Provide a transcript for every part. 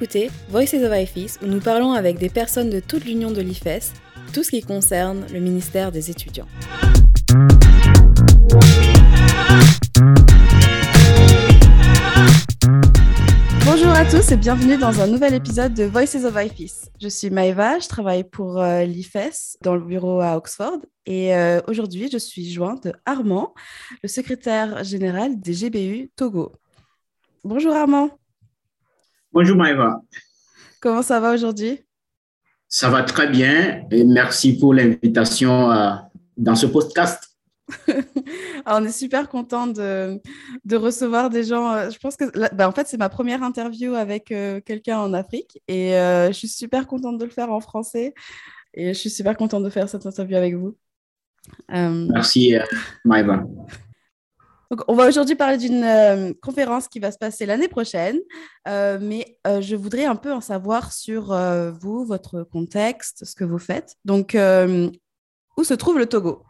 écoutez Voices of IFES où nous parlons avec des personnes de toute l'union de l'IFES, tout ce qui concerne le ministère des étudiants. Bonjour à tous et bienvenue dans un nouvel épisode de Voices of IFES. Je suis Maëva, je travaille pour euh, l'IFES dans le bureau à Oxford et euh, aujourd'hui je suis jointe de Armand, le secrétaire général des GBU Togo. Bonjour Armand. Bonjour Maëva. Comment ça va aujourd'hui? Ça va très bien et merci pour l'invitation euh, dans ce podcast. on est super content de, de, recevoir des gens. Euh, je pense que, bah, en fait, c'est ma première interview avec euh, quelqu'un en Afrique et je suis super contente de le faire en français et je suis super contente de faire cette interview avec vous. Merci, Maëva on va aujourd'hui parler d'une euh, conférence qui va se passer l'année prochaine, euh, mais euh, je voudrais un peu en savoir sur vous, votre contexte, ce que vous faites. Donc, où se trouve le Togo?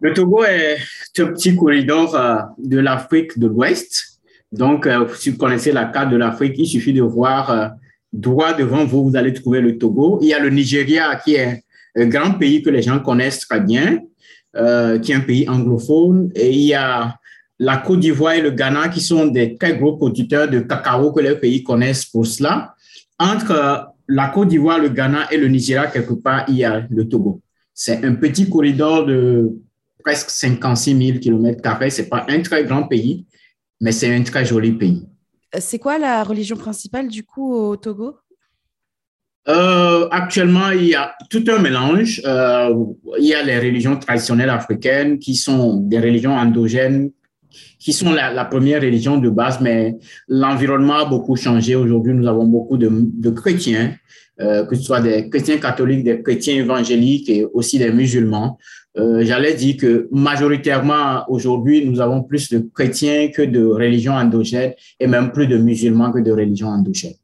Le Togo est un petit corridor de l'Afrique de l'Ouest. Donc, si vous connaissez la carte de l'Afrique, il suffit de voir droit devant vous, vous allez trouver le Togo. Il y a le Nigeria qui est un grand pays que les gens connaissent très bien. Euh, qui est un pays anglophone, et il y a la Côte d'Ivoire et le Ghana qui sont des très gros producteurs de cacao que les pays connaissent pour cela. Entre euh, la Côte d'Ivoire, le Ghana et le Nigeria, quelque part, il y a le Togo. C'est un petit corridor de presque 56 000 km. Ce n'est pas un très grand pays, mais c'est un très joli pays. C'est quoi la religion principale du coup au Togo? Euh, actuellement, il y a tout un mélange. Euh, il y a les religions traditionnelles africaines qui sont des religions endogènes, qui sont la, première religion de base, mais l'environnement a beaucoup changé. Aujourd'hui, nous avons beaucoup de, chrétiens, euh, que ce soit des chrétiens catholiques, des chrétiens évangéliques et aussi des musulmans. J'allais dire que majoritairement, aujourd'hui, nous avons plus de chrétiens que de religions endogènes et même plus de musulmans que de religions endogènes.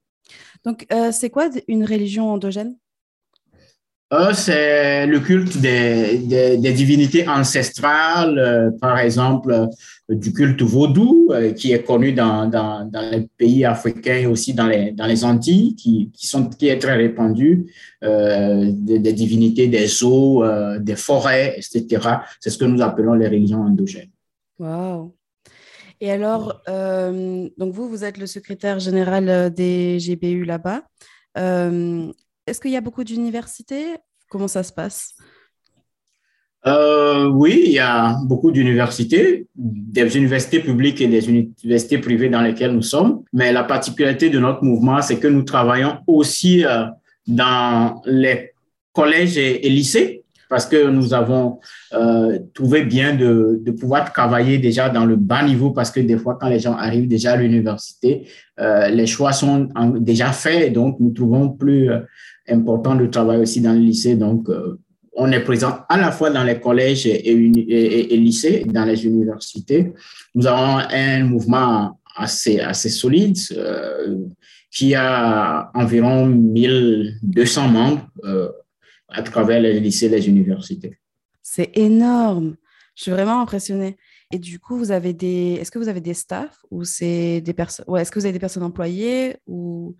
Donc, euh, c'est quoi une religion endogène? Euh, C'est le culte des, des, divinités ancestrales, euh, par exemple du culte vaudou, qui est connu dans, dans, dans, les pays africains et aussi dans les, dans les Antilles, qui, qui, sont, qui est très répandu, des, des, divinités des eaux, des forêts, etc. C'est ce que nous appelons les religions endogènes. Wow. Et alors, euh, donc vous, vous êtes le secrétaire général euh, des GBU là-bas. Euh, est-ce qu'il y a beaucoup d'universités? Comment ça se passe? Oui, il y a beaucoup d'universités, des universités publiques et des universités privées dans lesquelles nous sommes. Mais la particularité de notre mouvement, c'est que nous travaillons aussi dans les collèges et lycées parce que nous avons euh, trouvé bien de, pouvoir travailler déjà dans le bas niveau parce que des fois, quand les gens arrivent déjà à l'université, euh, les choix sont déjà faits. Donc, nous trouvons plus euh, important de travailler aussi dans le lycée. Donc, on est présent à la fois dans les collèges et, lycées, dans les universités. Nous avons un mouvement assez solide qui a environ 1200 membres à travers les lycées, les universités. C'est énorme. Je suis vraiment impressionnée. Et du coup, vous avez des. Est-ce que vous avez des staffs ou c'est des personnes. Ouais, est-ce que vous avez des personnes employées ou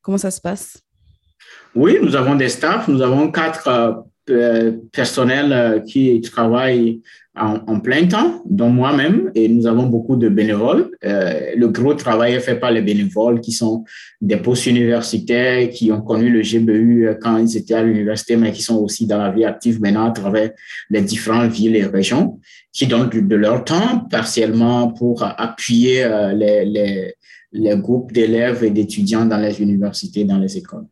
comment ça se passe? Oui, nous avons des staffs. Nous avons quatre euh, personnels euh, qui travaillent en, plein temps, dont moi-même, et nous avons beaucoup de bénévoles. Euh, le gros travail est fait par les bénévoles qui sont des postes universitaires, qui ont connu le GBU quand ils étaient à l'université, mais qui sont aussi dans la vie active maintenant à travers les différentes villes et régions, qui donnent de, leur temps partiellement pour appuyer les groupes d'élèves et d'étudiants dans les universités, dans les écoles.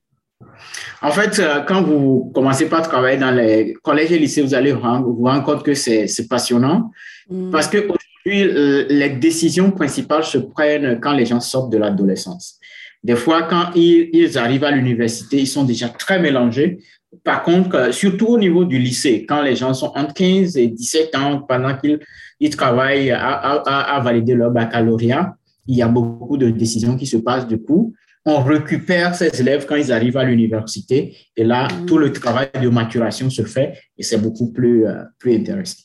En fait, euh, quand vous commencez par travailler dans les collèges et lycées, vous allez vous rendre compte que c'est passionnant mm. parce que aujourd'hui, les décisions principales se prennent quand les gens sortent de l'adolescence. Des fois, quand ils, arrivent à l'université, ils sont déjà très mélangés. Par contre, euh, surtout au niveau du lycée, quand les gens sont entre 15 et 17 ans, pendant qu'ils travaillent à, à, valider leur baccalauréat, il y a beaucoup de décisions qui se passent du coup on récupère ces élèves quand ils arrivent à l'université et là, mm. tout le travail de maturation se fait et c'est beaucoup plus, euh, plus intéressant.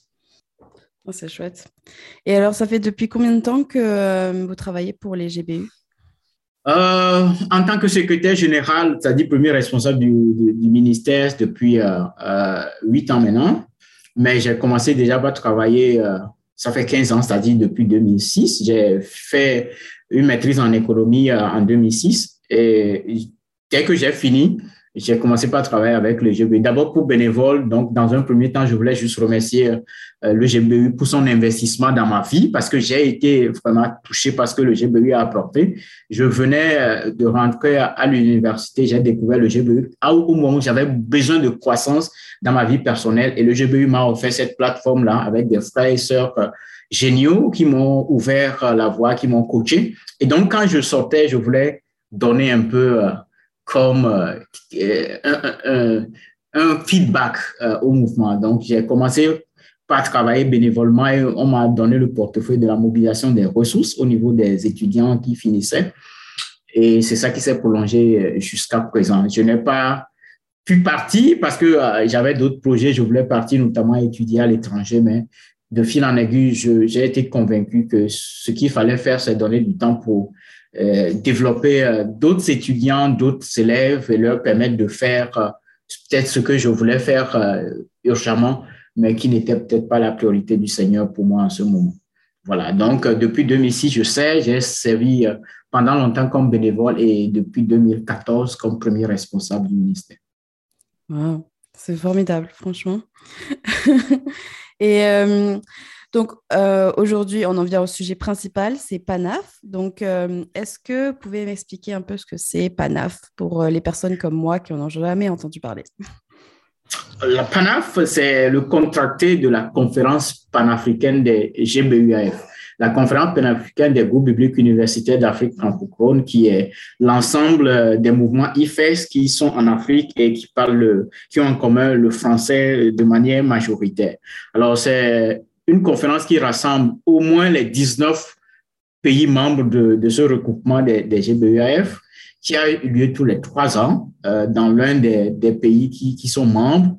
Oh, c'est chouette. Et alors, ça fait depuis combien de temps que euh, vous travaillez pour les GBU euh, En tant que secrétaire général, c'est-à-dire premier responsable du, du, ministère depuis huit ans maintenant, mais j'ai commencé déjà à travailler, ça fait 15 ans, c'est-à-dire depuis 2006. J'ai fait une maîtrise en économie en 2006 et dès que j'ai fini, j'ai commencé par travailler avec le GBU. D'abord pour bénévole, donc dans un premier temps, je voulais juste remercier euh, le GBU pour son investissement dans ma vie parce que j'ai été vraiment touché parce que le GBU a apporté. Je venais euh, de rentrer à, l'université, j'ai découvert le GBU au moment où j'avais besoin de croissance dans ma vie personnelle et le GBU m'a offert cette plateforme-là avec des frères et sœurs euh, géniaux qui m'ont ouvert la voie, qui m'ont coaché. Et donc, quand je sortais, je voulais donner un peu comme euh, un, un, feedback euh, au mouvement. Donc, j'ai commencé par travailler bénévolement et on m'a donné le portefeuille de la mobilisation des ressources au niveau des étudiants qui finissaient. Et c'est ça qui s'est prolongé euh, jusqu'à présent. Je n'ai pas pu partir parce que j'avais d'autres projets. Je voulais partir notamment étudier à l'étranger, mais de fil en aiguille, j'ai été convaincu que ce qu'il fallait faire, c'est donner du temps pour développer euh, d'autres étudiants, d'autres élèves et leur permettre de faire euh, peut-être ce que je voulais faire urgemment, mais qui n'était peut-être pas la priorité du Seigneur pour moi en ce moment. Voilà, donc depuis 2006, je sais, j'ai servi pendant longtemps comme bénévole et depuis 2014 comme premier responsable du ministère. Wow, c'est formidable, franchement. et donc euh, aujourd'hui, on en vient au sujet principal, c'est PANAF. Donc euh, est-ce que vous pouvez m'expliquer un peu ce que c'est PANAF pour euh, les personnes comme moi qui n'en ont jamais entendu parler? La PANAF, c'est le contracté de la conférence panafricaine des GBUAF la conférence panafricaine des groupes publics universitaires d'Afrique francophone, qui est l'ensemble des mouvements IFES qui sont en Afrique et qui parlent, qui ont en commun le français de manière majoritaire. Alors, c'est une conférence qui rassemble au moins les 19 pays membres de, ce regroupement des, des, GBEAF, qui a eu lieu tous les trois ans euh, dans l'un des, pays qui, sont membres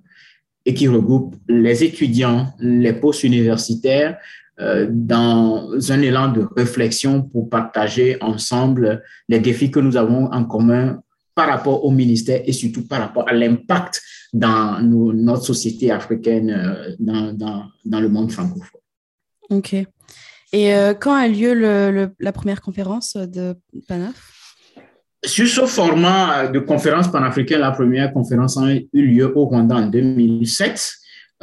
et qui regroupe les étudiants, les postes universitaires, euh, dans un élan de réflexion pour partager ensemble les défis que nous avons en commun par rapport au ministère et surtout par rapport à l'impact dans notre société africaine, euh, dans, dans, dans, le monde francophone. OK. Et euh, quand a lieu le, la première conférence de PANAF sur ce format de conférence panafricaine, la première conférence a eu lieu au Rwanda en 2007.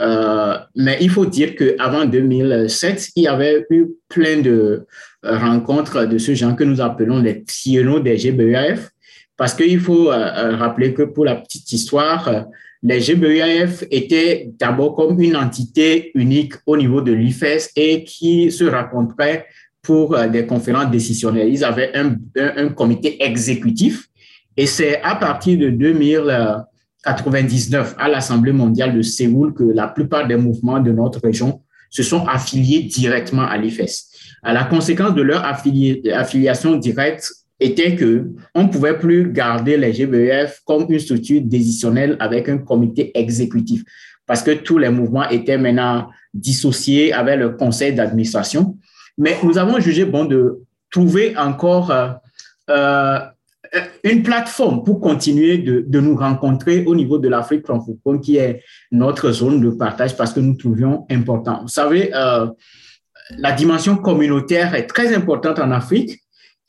Euh, mais il faut dire qu'avant 2007, il y avait eu plein de rencontres de ce genre que nous appelons les triennaux des GBEF, parce qu'il faut rappeler que pour la petite histoire, les GBEF étaient d'abord comme une entité unique au niveau de l'IFES et qui se rencontrait pour euh, des conférences décisionnelles. Ils avaient un, un, comité exécutif et c'est à partir de 2099 à l'Assemblée mondiale de Séoul que la plupart des mouvements de notre région se sont affiliés directement à l'IFES. À la conséquence de leur affiliation directe, était que on ne pouvait plus garder les GBEF comme une structure décisionnelle avec un comité exécutif parce que tous les mouvements étaient maintenant dissociés avec le conseil d'administration. Mais nous avons jugé bon de trouver encore euh, euh, une plateforme pour continuer de, de, nous rencontrer au niveau de l'Afrique francophone, qui est notre zone de partage, parce que nous trouvions important. Vous savez, euh, la dimension communautaire est très importante en Afrique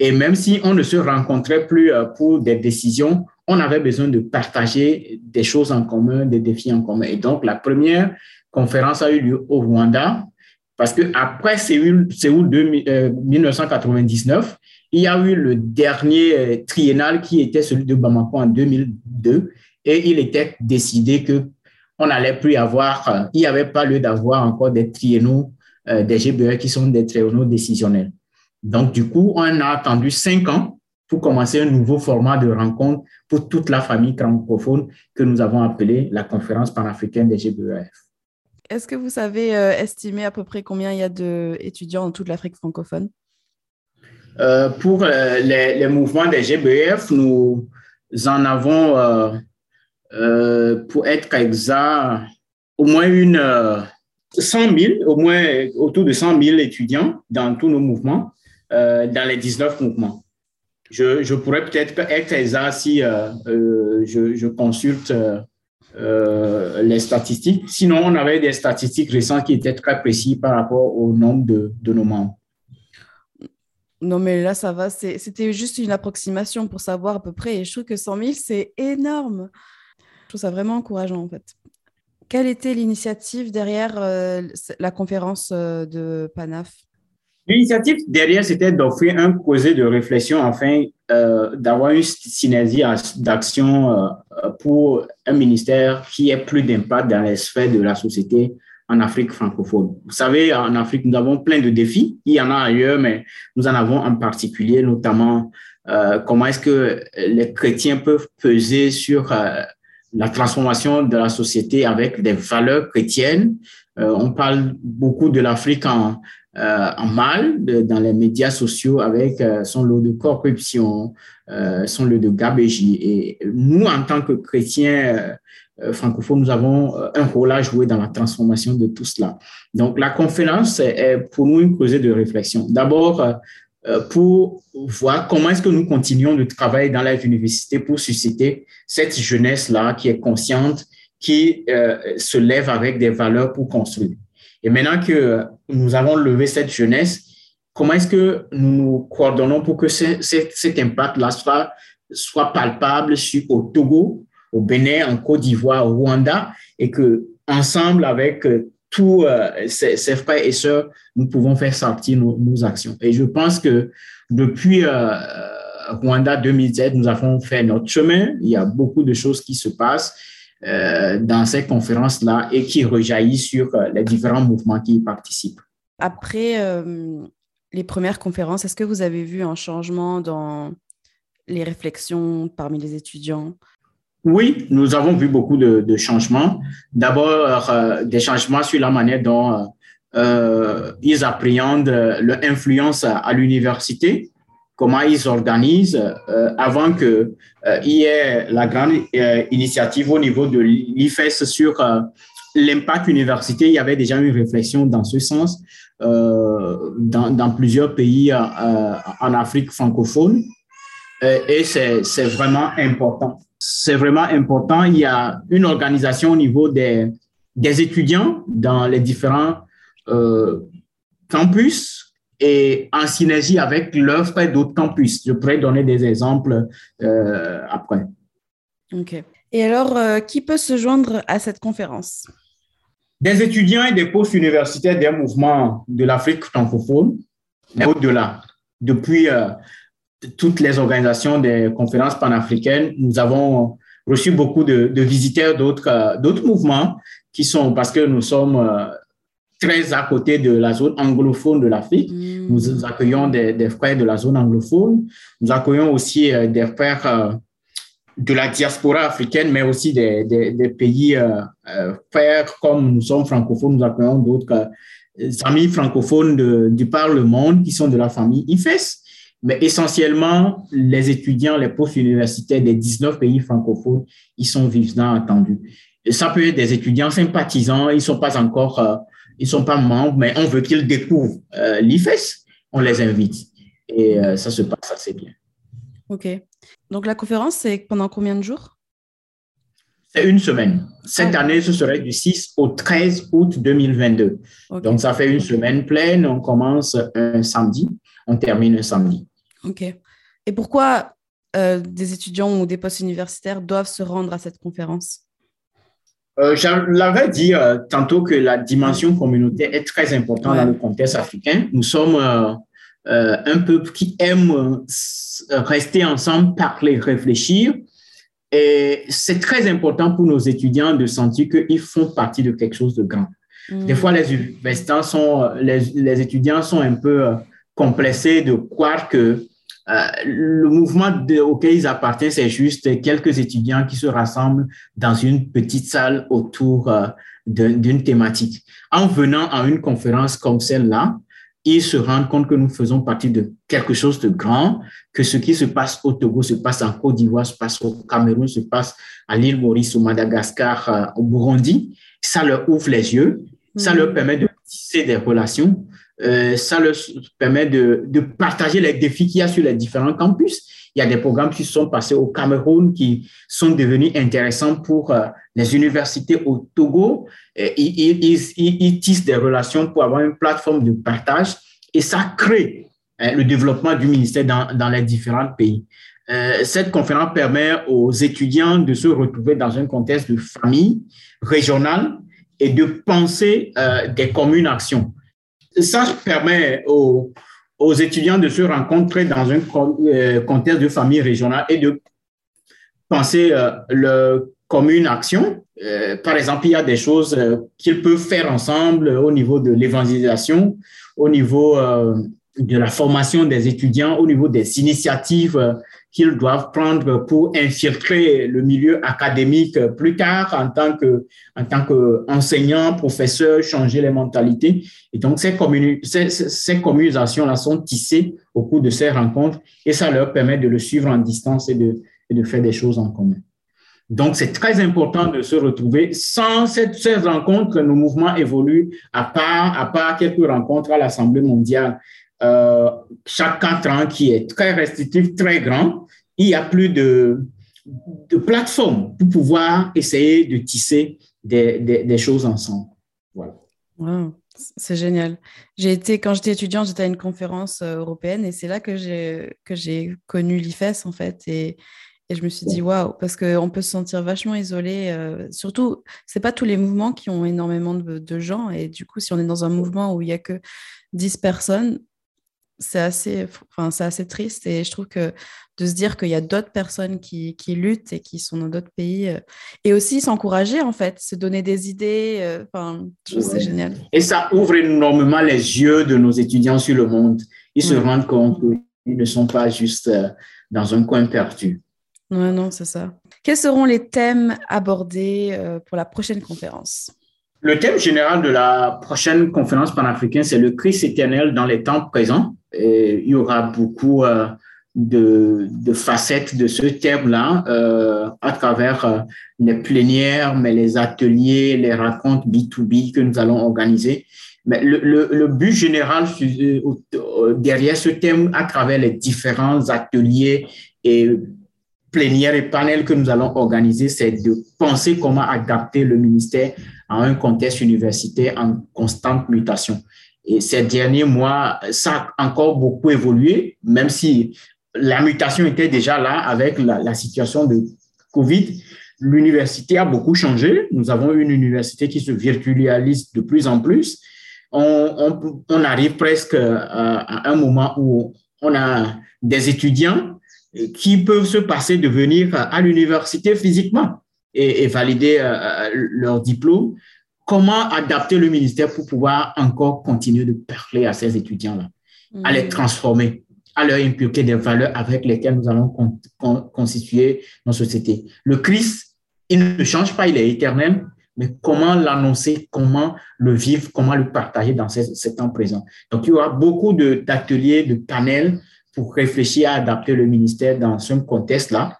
et même si on ne se rencontrait plus euh, pour des décisions, on avait besoin de partager des choses en commun, des défis en commun. Et donc, la première conférence a eu lieu au Rwanda, parce qu'après Séoul, Séoul 1999, euh, il y a eu le dernier euh, triennal qui était celui de Bamako en 2002, et il était décidé que on n'allait plus avoir, il n'y avait pas lieu d'avoir encore des triennaux des GBE qui sont des triennaux décisionnels. Donc, du coup, on a attendu cinq ans pour commencer un nouveau format de rencontre pour toute la famille francophone que nous avons appelé la conférence panafricaine des GBEF. Est-ce que vous savez euh, estimer à peu près combien il y a d'étudiants dans toute l'Afrique francophone? Euh, Pour euh, les, mouvements des GBEF, nous en avons, pour être exact, au moins une 100 000, au moins autour de 100 000 étudiants dans tous nos mouvements. Euh, dans les 19 mouvements. Je, pourrais peut-être être exact si je, consulte les statistiques. Sinon, on avait des statistiques récentes qui étaient très précises par rapport au nombre de, de nos membres. Non, mais là, ça va. C'était juste une approximation pour savoir à peu près. Et je trouve que 100 000, c'est énorme. Je trouve ça vraiment encourageant, en fait. Quelle était l'initiative derrière euh, la conférence euh, de PANAF L'initiative derrière, c'était d'offrir un projet de réflexion afin euh, d'avoir une synergie d'action pour un ministère qui ait plus d'impact dans les sphères de la société en Afrique francophone. Vous savez, en Afrique, nous avons plein de défis. Il y en a ailleurs, mais nous en avons en particulier, notamment euh, comment est-ce que les chrétiens peuvent peser sur euh, la transformation de la société avec des valeurs chrétiennes. Euh, on parle beaucoup de l'Afrique en, en mal dans les médias sociaux avec son lot de corruption, son lot de gabégie. Et nous, en tant que chrétiens euh, francophones, nous avons euh, un rôle à jouer dans la transformation de tout cela. Donc, la conférence est pour nous une causée de réflexion. D'abord, euh, pour voir comment est-ce que nous continuons de travailler dans les universités pour susciter cette jeunesse-là qui est consciente, qui se lève avec des valeurs pour construire. Et maintenant que nous avons levé cette jeunesse, comment est-ce que nous nous coordonnons pour que cet impact-là soit, palpable au Togo, au Bénin, en Côte d'Ivoire, au Rwanda, et que ensemble avec euh, tous euh, ces, frères et sœurs, nous pouvons faire sortir nos, actions. Et je pense que depuis euh, Rwanda 2007, nous avons fait notre chemin. Il y a beaucoup de choses qui se passent dans ces conférences-là et qui rejaillissent sur les différents mouvements qui y participent. Après les premières conférences, est-ce que vous avez vu un changement dans les réflexions parmi les étudiants? Oui, nous avons vu beaucoup de, changements. D'abord, euh, des changements sur la manière dont euh, ils appréhendent l'influence à, l'université, comment ils organisent, euh, avant qu'il y ait la grande initiative au niveau de l'IFES sur l'impact université. Il y avait déjà une réflexion dans ce sens dans, plusieurs pays en Afrique francophone. et c'est vraiment important c'est vraiment important. Il y a une organisation au niveau des, des étudiants dans les différents euh, campus et en synergie avec l'offre d'autres campus. Je pourrais donner des exemples euh, après. OK. Et alors, euh, qui peut se joindre à cette conférence? Des étudiants et des postes universitaires des mouvements de l'Afrique francophone, mais au-delà. Depuis toutes les organisations des conférences panafricaines, nous avons reçu beaucoup de, visiteurs d'autres euh, mouvements qui sont, parce que nous sommes euh, très à côté de la zone anglophone de l'Afrique. Mm. Nous accueillons des, frères de la zone anglophone. Nous accueillons aussi euh, des frères de la diaspora africaine, mais aussi des, des, pays frères comme nous sommes francophones. Nous accueillons d'autres amis francophones du par le monde qui sont de la famille IFES mais essentiellement, les étudiants, les profs universitaires des 19 pays francophones, ils sont vivement attendus. Et ça peut être des étudiants sympathisants, ils ne sont pas encore, euh, ils sont pas membres, mais on veut qu'ils découvrent euh, l'IFES, on les invite. Et euh, ça se passe assez bien. OK. Donc la conférence, c'est pendant combien de jours? C'est une semaine. Cette ah. année, ce serait du 6 au 13 août 2022. Donc ça fait une semaine pleine. On commence un samedi, on termine un samedi. Ok. Et pourquoi euh, des étudiants ou des postes universitaires doivent se rendre à cette conférence? Euh, Je l'avais dit euh, tantôt que la dimension communautaire est très importante dans le contexte africain. Nous sommes un peuple qui aime rester ensemble, parler, réfléchir. Et c'est très important pour nos étudiants de sentir qu'ils font partie de quelque chose de grand. Mm. Des fois, les, sont, les, les, étudiants sont un peu complexés de croire que euh, le mouvement auquel ils appartiennent, c'est juste quelques étudiants qui se rassemblent dans une petite salle autour euh, d'une thématique. En venant à une conférence comme celle-là, ils se rendent compte que nous faisons partie de quelque chose de grand, que ce qui se passe au Togo se passe en Côte d'Ivoire, se passe au Cameroun, se passe à l'île Maurice, au Madagascar, euh, au Burundi. Ça leur ouvre les yeux, ça leur mm. permet de tisser des relations euh, ça leur permet de, partager les défis qu'il y a sur les différents campus. Il y a des programmes qui sont passés au Cameroun qui sont devenus intéressants pour euh, les universités au Togo. Et ils, tissent des relations pour avoir une plateforme de partage et ça crée hein, le développement du ministère dans, les différents pays. Euh, cette conférence permet aux étudiants de se retrouver dans un contexte de famille régionale et de penser euh, des communes actions. Ça permet aux, aux, étudiants de se rencontrer dans un euh, contexte de famille régionale et de penser euh, leur commune action. Euh, par exemple, il y a des choses euh, qu'ils peuvent faire ensemble au niveau de l'évangélisation, au niveau de la formation des étudiants, au niveau des initiatives qu'ils doivent prendre pour infiltrer le milieu académique plus tard en tant que en tant qu'enseignant, professeur, changer les mentalités. Et donc ces, ces, ces communications là sont tissées au cours de ces rencontres et ça leur permet de le suivre en distance et de et de faire des choses en commun. Donc, c'est très important de se retrouver. Sans cette, ces rencontres, nos mouvements évoluent à part, à part quelques rencontres à l'Assemblée mondiale euh, chaque quatre ans qui est très restrictif, très grand, il n'y a plus de, de plateforme pour pouvoir essayer de tisser des, des, des choses ensemble. Voilà. Wow, c'est génial. J'ai été, quand j'étais étudiante, j'étais à une conférence euh, européenne et c'est là que j'ai, que j'ai connu l'IFES en fait. Et, et je me suis dit, waouh, parce qu'on peut se sentir vachement isolé. Euh, surtout, c'est pas tous les mouvements qui ont énormément de, de, gens. Et du coup, si on est dans un mouvement où il n'y a que 10 personnes, c'est assez, enfin, c'est assez triste et je trouve que de se dire qu'il y a d'autres personnes qui, qui, luttent et qui sont dans d'autres pays euh, et aussi s'encourager en fait, se donner des idées, euh, enfin, ouais. c'est génial. Et ça ouvre énormément les yeux de nos étudiants sur le monde. Ils ouais. se rendent compte qu'ils ne sont pas juste euh, dans un coin perdu. Ouais, non, c'est ça. Quels seront les thèmes abordés pour la prochaine conférence? Le thème général de la prochaine conférence panafricaine, c'est le Christ éternel dans les temps présents. Il y aura beaucoup euh, de, facettes de ce thème-là euh, à travers euh, les plénières, mais les ateliers, les racontes B2B que nous allons organiser. Mais le but général derrière ce thème, à travers les différents ateliers et plénières et panels que nous allons organiser, c'est de penser comment adapter le ministère à un contexte universitaire en constante mutation. Et ces derniers mois, ça a encore beaucoup évolué, même si la mutation était déjà là avec la, situation de Covid. L'université a beaucoup changé. Nous avons une université qui se virtualise de plus en plus. On, arrive presque à un moment où on a des étudiants qui peuvent se passer de venir à l'université physiquement et, et valider euh, leur diplôme comment adapter le ministère pour pouvoir encore continuer de parler à ces étudiants-là, mmh. à les transformer, à leur inculquer des valeurs avec lesquelles nous allons con con constituer nos sociétés. Le Christ, il ne change pas, il est éternel, mais comment l'annoncer, comment le vivre, comment le partager dans ces, ces temps présents. Donc, il y aura beaucoup d'ateliers, de, de panels pour réfléchir à adapter le ministère dans ce contexte-là.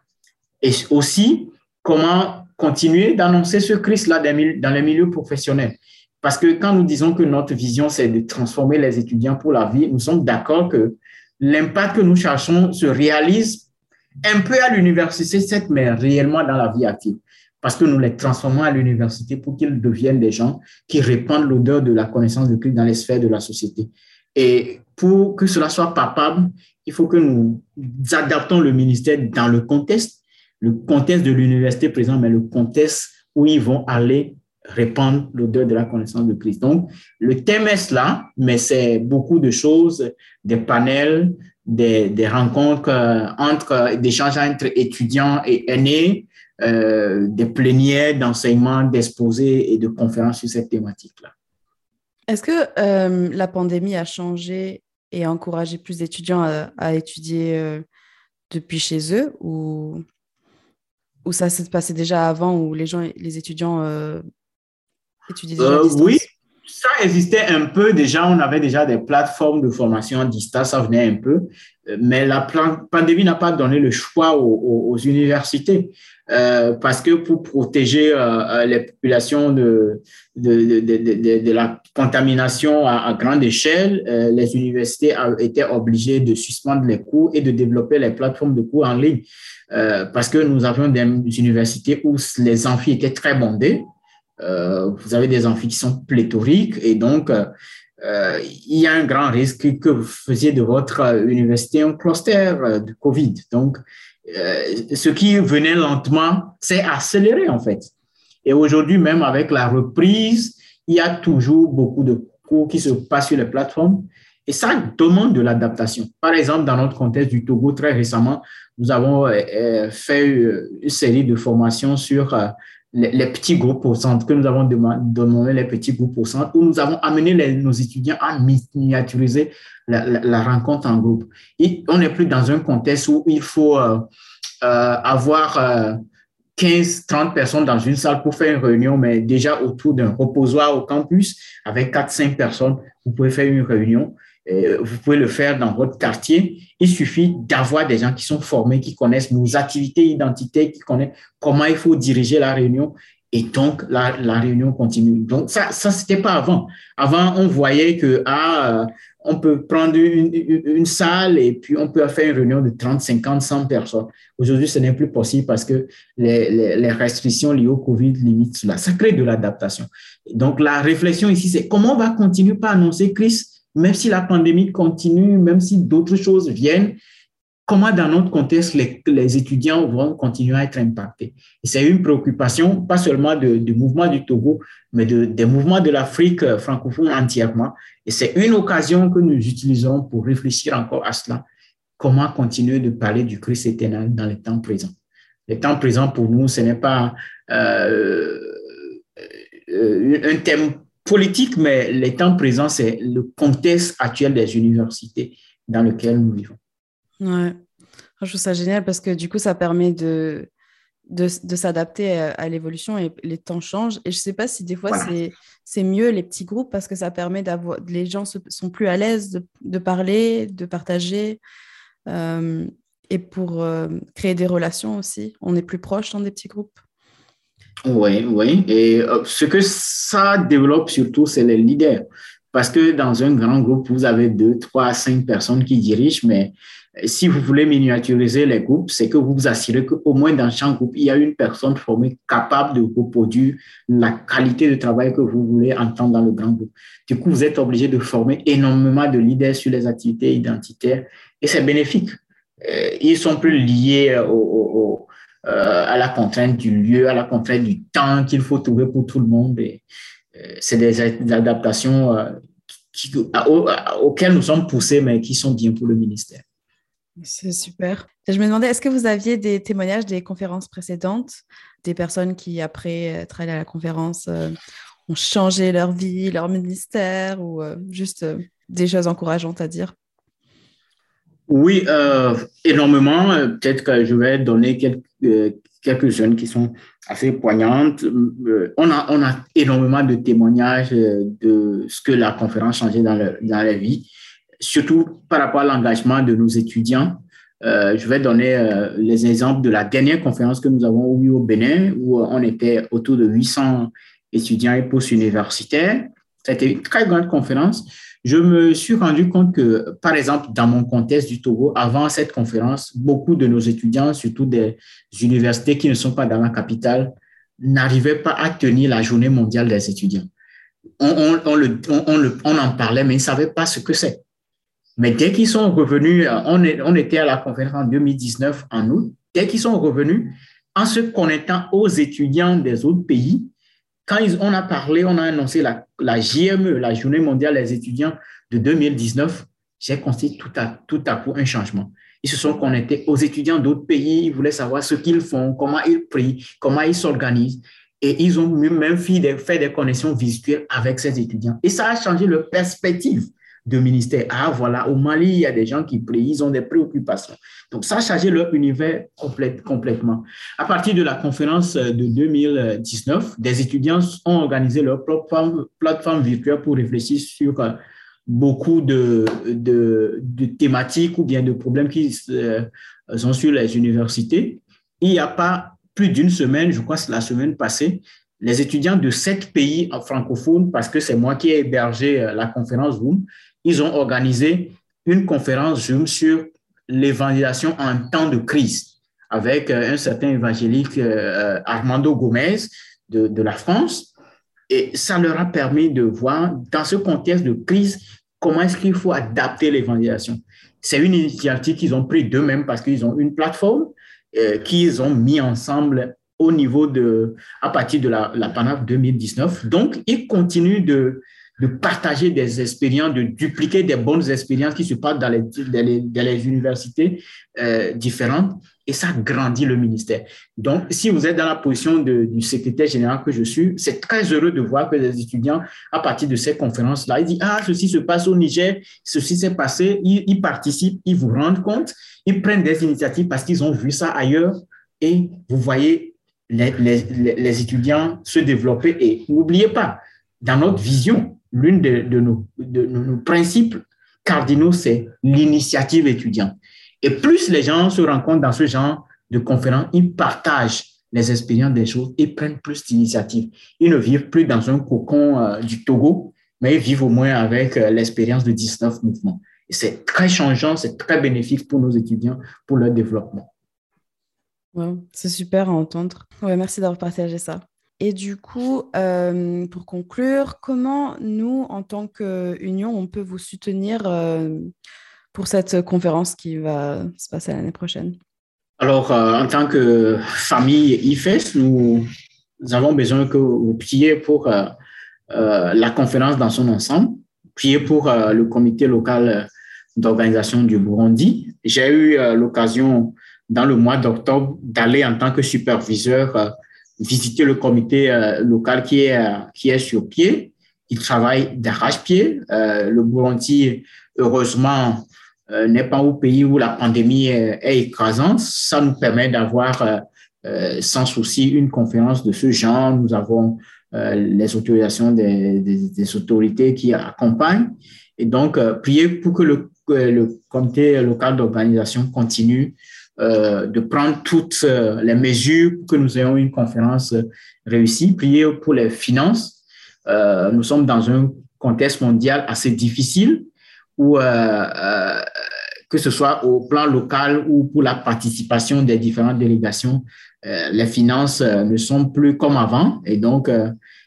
Et aussi, comment continuer d'annoncer ce Christ-là dans les milieux professionnels. Parce que quand nous disons que notre vision, c'est de transformer les étudiants pour la vie, nous sommes d'accord que l'impact que nous cherchons se réalise un peu à l'université, certes, mais réellement dans la vie active. Parce que nous les transformons à l'université pour qu'ils deviennent des gens qui répandent l'odeur de la connaissance de Christ dans les sphères de la société. Et pour que cela soit papable, il faut que nous adaptons le ministère dans le contexte le contexte de l'université présent, mais le contexte où ils vont aller répandre l'odeur de la connaissance de Christ. Donc, le thème est là, mais c'est beaucoup de choses, des panels, des, des rencontres euh, entre, des échanges entre étudiants et aînés, euh, des plénières d'enseignement, d'exposés et de conférences sur cette thématique-là. Est-ce que euh, la pandémie a changé et encouragé plus d'étudiants à, à étudier depuis chez eux ou ou ça s'est passé déjà avant où les gens, les étudiants euh, étudiaient déjà euh, Oui, ça existait un peu déjà, on avait déjà des plateformes de formation à distance, ça venait un peu, mais la pandémie n'a pas donné le choix aux, universités. Euh, parce que pour protéger euh, euh, les populations de, la contamination à, grande échelle, les universités étaient obligées de suspendre les cours et de développer les plateformes de cours en ligne. parce que nous avions des universités où les amphis étaient très bondés, euh, vous avez des amphis qui sont pléthoriques et donc euh, il y a un grand risque que vous faisiez de votre université un cluster de Covid. Donc, euh, ce qui venait lentement s'est accéléré en fait. Et aujourd'hui, même avec la reprise, il y a toujours beaucoup de cours qui se passent sur les plateformes et ça demande de l'adaptation. Par exemple, dans notre contexte du Togo, très récemment, nous avons fait une série de formations sur les, petits groupes au centre, que nous avons demandé les petits groupes au centre, où nous avons amené nos étudiants à miniaturiser la, rencontre en groupe. On n'est plus dans un contexte où il faut euh, euh, avoir 15, euh, 30 personnes dans une salle pour faire une réunion, mais déjà autour d'un reposoir au campus, avec 4, 5 personnes, vous pouvez faire une réunion. Vous pouvez le faire dans votre quartier. Il suffit d'avoir des gens qui sont formés, qui connaissent nos activités identitaires, qui connaissent comment il faut diriger la réunion. Et donc, la, réunion continue. Donc, ça, ça c'était pas avant. Avant, on voyait que, ah, on peut prendre une, salle et puis on peut faire une réunion de 30, 50, 100 personnes. Aujourd'hui, ce n'est plus possible parce que les, restrictions liées au Covid limitent cela. Ça crée de l'adaptation. Donc, la réflexion ici, c'est comment on va continuer par annoncer Chris même si la pandémie continue, même si d'autres choses viennent, comment dans notre contexte les, étudiants vont continuer à être impactés? C'est une préoccupation, pas seulement du mouvement du Togo, mais de, des mouvements de l'Afrique francophone entièrement. Et c'est une occasion que nous utilisons pour réfléchir encore à cela. Comment continuer de parler du Christ éternel dans les temps présents? Les temps présents, pour nous, ce n'est pas euh, euh, un thème politique, mais les temps présents, c'est le contexte actuel des universités dans lequel nous vivons. Ouais, je trouve ça génial parce que du coup, ça permet de, de, s'adapter à, l'évolution et les temps changent. Et je ne sais pas si des fois, c'est mieux les petits groupes parce que ça permet d'avoir. Les gens sont plus à l'aise de, de, parler, de partager. Euh, et pour euh, créer des relations aussi, on est plus proche dans des petits groupes. Oui, oui. Et euh, ce que ça développe surtout, c'est les leaders. Parce que dans un grand groupe, vous avez deux, trois, cinq personnes qui dirigent, mais si vous voulez miniaturiser les groupes, c'est que vous vous assurez qu'au moins dans chaque groupe, il y a une personne formée capable de reproduire la qualité de travail que vous voulez entendre dans le grand groupe. Du coup, vous êtes obligé de former énormément de leaders sur les activités identitaires et c'est bénéfique. Euh, ils sont plus liés au, euh, à la contrainte du lieu, à la contrainte du temps qu'il faut trouver pour tout le monde. Euh, c'est des, adaptations euh, auxquelles nous sommes poussés, mais qui sont bien pour le ministère. C'est super. Je me demandais, est-ce que vous aviez des témoignages des conférences précédentes, des personnes qui, après être allées à la conférence, ont changé leur vie, leur ministère, ou juste des choses encourageantes à dire? Oui, euh, énormément. Euh, peut-être que je vais donner quelques, euh, quelques jeunes qui sont assez poignantes. on, a, on a énormément de témoignages de ce que la conférence changé dans, dans la vie, surtout par rapport à l'engagement de nos étudiants. je vais donner les exemples de la dernière conférence que nous avons eue au Bénin, où on était autour de 800 étudiants et post-universitaires. C'était une très grande conférence je me suis rendu compte que, par exemple, dans mon contexte du Togo, avant cette conférence, beaucoup de nos étudiants, surtout des universités qui ne sont pas dans la capitale, n'arrivaient pas à tenir la journée mondiale des étudiants. On, en parlait, mais ils ne savaient pas ce que c'est. Mais dès qu'ils sont revenus, on, on était à la conférence en 2019, en août, dès qu'ils sont revenus, en se connectant aux étudiants des autres pays, quand on a parlé, on a annoncé la, la JME, la Journée mondiale des étudiants de 2019, j'ai constaté tout à, tout à coup un changement. Ils se sont connectés aux étudiants d'autres pays, ils voulaient savoir ce qu'ils font, comment ils prient, comment ils s'organisent. Et ils ont même fait des, fait des connexions virtuelles avec ces étudiants. Et ça a changé leur perspective de ministères. Ah, voilà, au Mali, il y a des gens qui prient, ils ont des préoccupations. Donc, ça a changé leur univers complètement. À partir de la conférence de 2019, des étudiants ont organisé leur propre plateforme virtuelle pour réfléchir sur euh, beaucoup de, de, thématiques ou bien de problèmes qui euh, sont sur les universités. Il n'y a pas plus d'une semaine, je crois que c'est la semaine passée, les étudiants de sept pays francophones, parce que c'est moi qui ai hébergé euh, la conférence Zoom, ils ont organisé une conférence Zoom sur l'évangélisation en temps de crise avec euh, un certain évangélique euh, Armando Gomez de, la France. Et ça leur a permis de voir, dans ce contexte de crise, comment est-ce qu'il faut adapter l'évangélisation. C'est une initiative qu'ils ont pris d'eux-mêmes parce qu'ils ont une plateforme qu'ils ont mis ensemble au niveau de, à partir de la, la PANAF 2019. Donc, ils continuent de, de partager des expériences, de dupliquer des bonnes expériences qui se passent dans les, dans les, universités euh, différentes et ça grandit le ministère. Donc, si vous êtes dans la position du secrétaire général que je suis, c'est très heureux de voir que les étudiants, à partir de ces conférences-là, ils disent, ah, ceci se passe au Niger, ceci s'est passé, ils, ils participent, ils vous rendent compte, ils prennent des initiatives parce qu'ils ont vu ça ailleurs et vous voyez les, les, les étudiants se développer. Et n'oubliez pas, dans notre vision, l'une de, nos, de, nos, principes cardinaux, c'est l'initiative étudiante. Et plus les gens se rencontrent dans ce genre de conférences, ils partagent les expériences des choses et prennent plus d'initiatives. Ils ne vivent plus dans un cocon euh, du Togo, mais ils vivent au moins avec euh, l'expérience de 19 mouvements. C'est très changeant, c'est très bénéfique pour nos étudiants, pour leur développement. c'est super à entendre. Ouais, merci d'avoir partagé ça. Et du coup, euh, pour conclure, comment nous, en tant qu'union, on peut vous soutenir euh, pour cette conférence qui va se passer l'année prochaine? Alors, euh, en tant que famille IFES, nous, avons besoin que vous priez pour la conférence dans son ensemble, priez pour le comité local d'organisation du Burundi. J'ai eu l'occasion dans le mois d'octobre d'aller en tant que superviseur visiter le comité euh, local qui est, euh, qui est sur pied. Il travaille d'arrache-pied. Euh, le Burundi, heureusement, n'est pas au pays où la pandémie est, écrasante. Ça nous permet d'avoir sans souci une conférence de ce genre. Nous avons les autorisations des, des, autorités qui accompagnent. Et donc, priez pour que le, le comité local d'organisation continue euh, de prendre toutes euh, les mesures pour que nous ayons une conférence réussie. Prier pour les finances. Euh, nous sommes dans un contexte mondial assez difficile où, que ce soit au plan local ou pour la participation des différentes délégations, les finances ne sont plus comme avant. Et donc,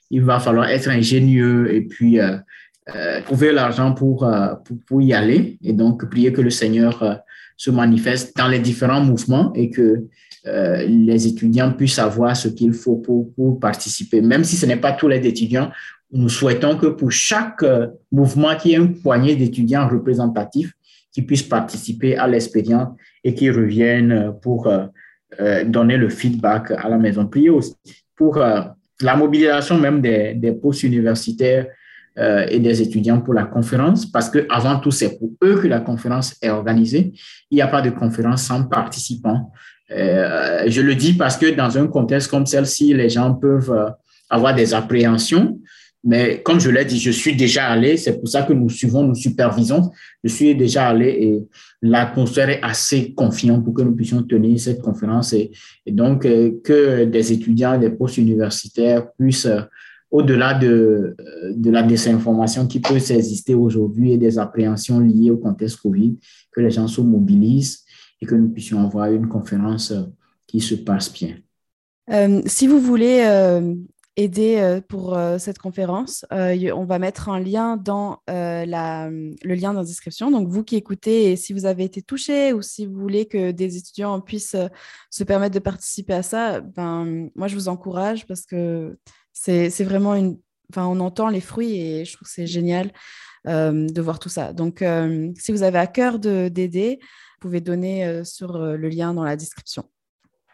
il va falloir être ingénieux et puis trouver l'argent pour, pour, pour, y aller. Et donc, prier que le Seigneur se manifeste dans les différents mouvements et que euh, les étudiants puissent savoir ce qu'il faut pour, participer. Même si ce n'est pas tous les étudiants, nous souhaitons que pour chaque euh, mouvement, qu'il y ait une poignée d'étudiants représentatifs qui puissent participer à l'expérience et qui reviennent pour euh, donner le feedback à la maison. Pour la mobilisation même des, des postes universitaires euh, et des étudiants pour la conférence, parce que avant tout, c'est pour eux que la conférence est organisée. Il n'y a pas de conférence sans participants. Euh, je le dis parce que dans un contexte comme celle-ci, les gens peuvent euh, avoir des appréhensions. Mais comme je l'ai dit, je suis déjà allé. C'est pour ça que nous suivons, nous supervisons. Je suis déjà allé et l'atmosphère est assez confiante pour que nous puissions tenir cette conférence et, et donc que des étudiants des postes universitaires puissent au-delà de, de la désinformation qui peut exister aujourd'hui et des appréhensions liées au contexte Covid, que les gens se mobilisent et que nous puissions avoir une conférence euh, qui se passe bien. Euh, si vous voulez euh, aider pour cette conférence, on va mettre un lien dans la, le lien dans la description. Donc, vous qui écoutez, et si vous avez été touché ou si vous voulez que des étudiants puissent se permettre de participer à ça, ben, moi, je vous encourage parce que c'est vraiment une. Enfin, on entend les fruits et je trouve que c'est génial euh, de voir tout ça. Donc, euh, si vous avez à cœur d'aider, vous pouvez donner euh, sur le lien dans la description.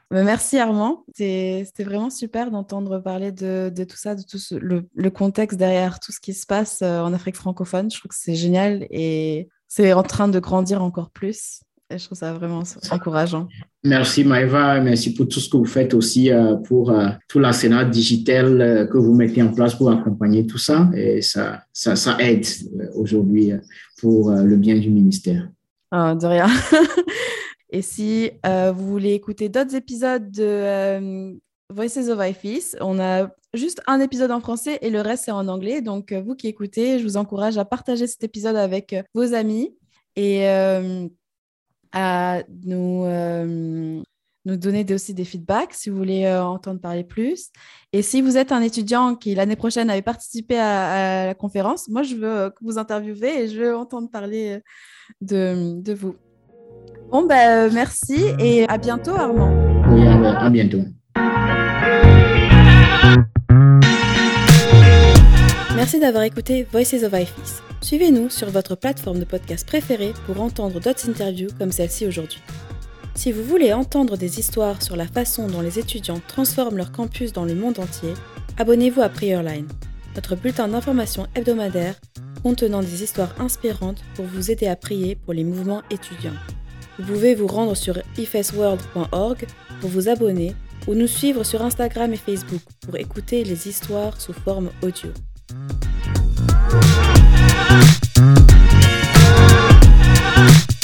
Bah, merci Armand. C'était vraiment super d'entendre parler de, tout ça, de tout le, contexte derrière tout ce qui se passe en Afrique francophone. Je trouve que c'est génial et c'est en train de grandir encore plus. Et je trouve ça vraiment encourageant. Merci Maëva, merci pour tout ce que vous faites aussi euh, pour euh, tout l'arsenal digital que vous mettez en place pour accompagner tout ça. Et ça, ça, ça aide aujourd'hui pour le bien du ministère. Ah, de rien. Et si euh, vous voulez écouter d'autres épisodes de euh, Voices of IFIS, on a juste un épisode en français et le reste c'est en anglais. Donc euh, vous qui écoutez, je vous encourage à partager cet épisode avec vos amis et à nous, nous donner aussi des feedbacks si vous voulez entendre parler plus. Et si vous êtes un étudiant qui l'année prochaine avait participé à, la conférence, moi je veux que vous interviewez et je veux entendre parler de, de vous. Bon, ben, merci et à bientôt, Armand. Oui, à bientôt. Merci d'avoir écouté Voices of IFIS. Suivez-nous sur votre plateforme de podcast préférée pour entendre d'autres interviews comme celle-ci aujourd'hui. Si vous voulez entendre des histoires sur la façon dont les étudiants transforment leur campus dans le monde entier, abonnez-vous à Prayerline, notre bulletin d'information hebdomadaire contenant des histoires inspirantes pour vous aider à prier pour les mouvements étudiants. Vous pouvez vous rendre sur ifsworld.org pour vous abonner ou nous suivre sur Instagram et Facebook pour écouter les histoires sous forme audio. Thank you.